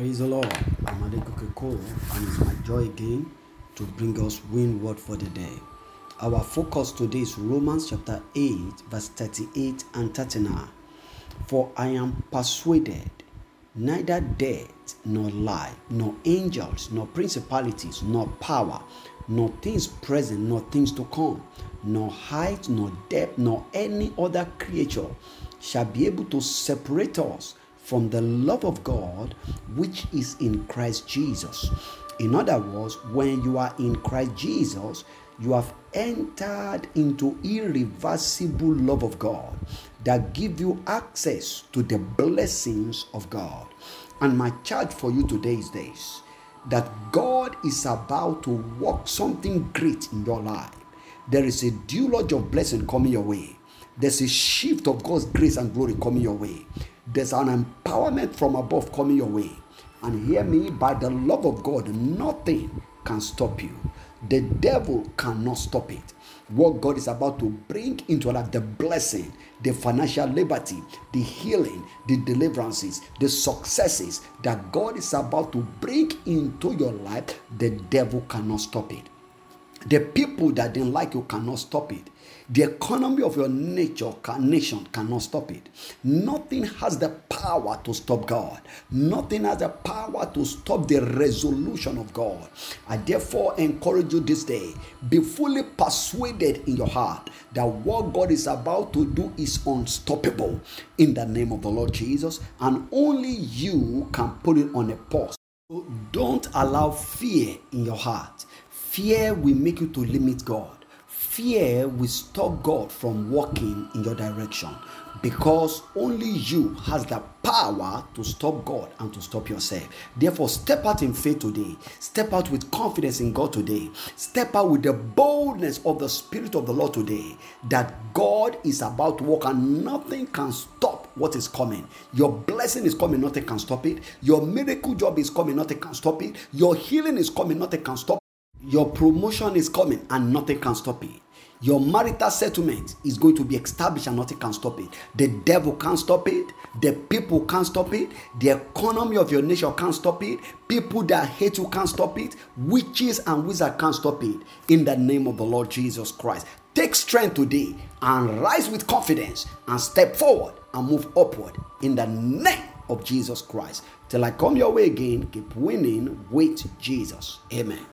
Praise the Lord. I'm Adekoke Cole, and it's my joy again to bring us win word for the day. Our focus today is Romans chapter 8, verse 38 and 39. For I am persuaded neither death nor life, nor angels, nor principalities, nor power, nor things present, nor things to come, nor height, nor depth, nor any other creature shall be able to separate us from the love of God which is in Christ Jesus. In other words, when you are in Christ Jesus, you have entered into irreversible love of God that give you access to the blessings of God. And my charge for you today is this that God is about to work something great in your life. There is a deluge of blessing coming your way. There's a shift of God's grace and glory coming your way. There's an empowerment from above coming your way. And hear me, by the love of God, nothing can stop you. The devil cannot stop it. What God is about to bring into life, the blessing, the financial liberty, the healing, the deliverances, the successes that God is about to bring into your life, the devil cannot stop it. The people that didn't like you cannot stop it. The economy of your nature nation cannot stop it. Nothing has the power to stop God. Nothing has the power to stop the resolution of God. I therefore encourage you this day be fully persuaded in your heart that what God is about to do is unstoppable in the name of the Lord Jesus, and only you can put it on a pause. Don't allow fear in your heart. Fear will make you to limit God. Fear will stop God from working in your direction because only you has the power to stop God and to stop yourself. Therefore, step out in faith today. Step out with confidence in God today. Step out with the boldness of the Spirit of the Lord today that God is about to work and nothing can stop what is coming. Your blessing is coming, nothing can stop it. Your miracle job is coming, nothing can stop it. Your healing is coming, nothing can stop your promotion is coming and nothing can stop it. Your marital settlement is going to be established and nothing can stop it. The devil can't stop it. The people can't stop it. The economy of your nation can't stop it. People that hate you can't stop it. Witches and wizards can't stop it. In the name of the Lord Jesus Christ. Take strength today and rise with confidence and step forward and move upward in the name of Jesus Christ. Till I come your way again, keep winning with Jesus. Amen.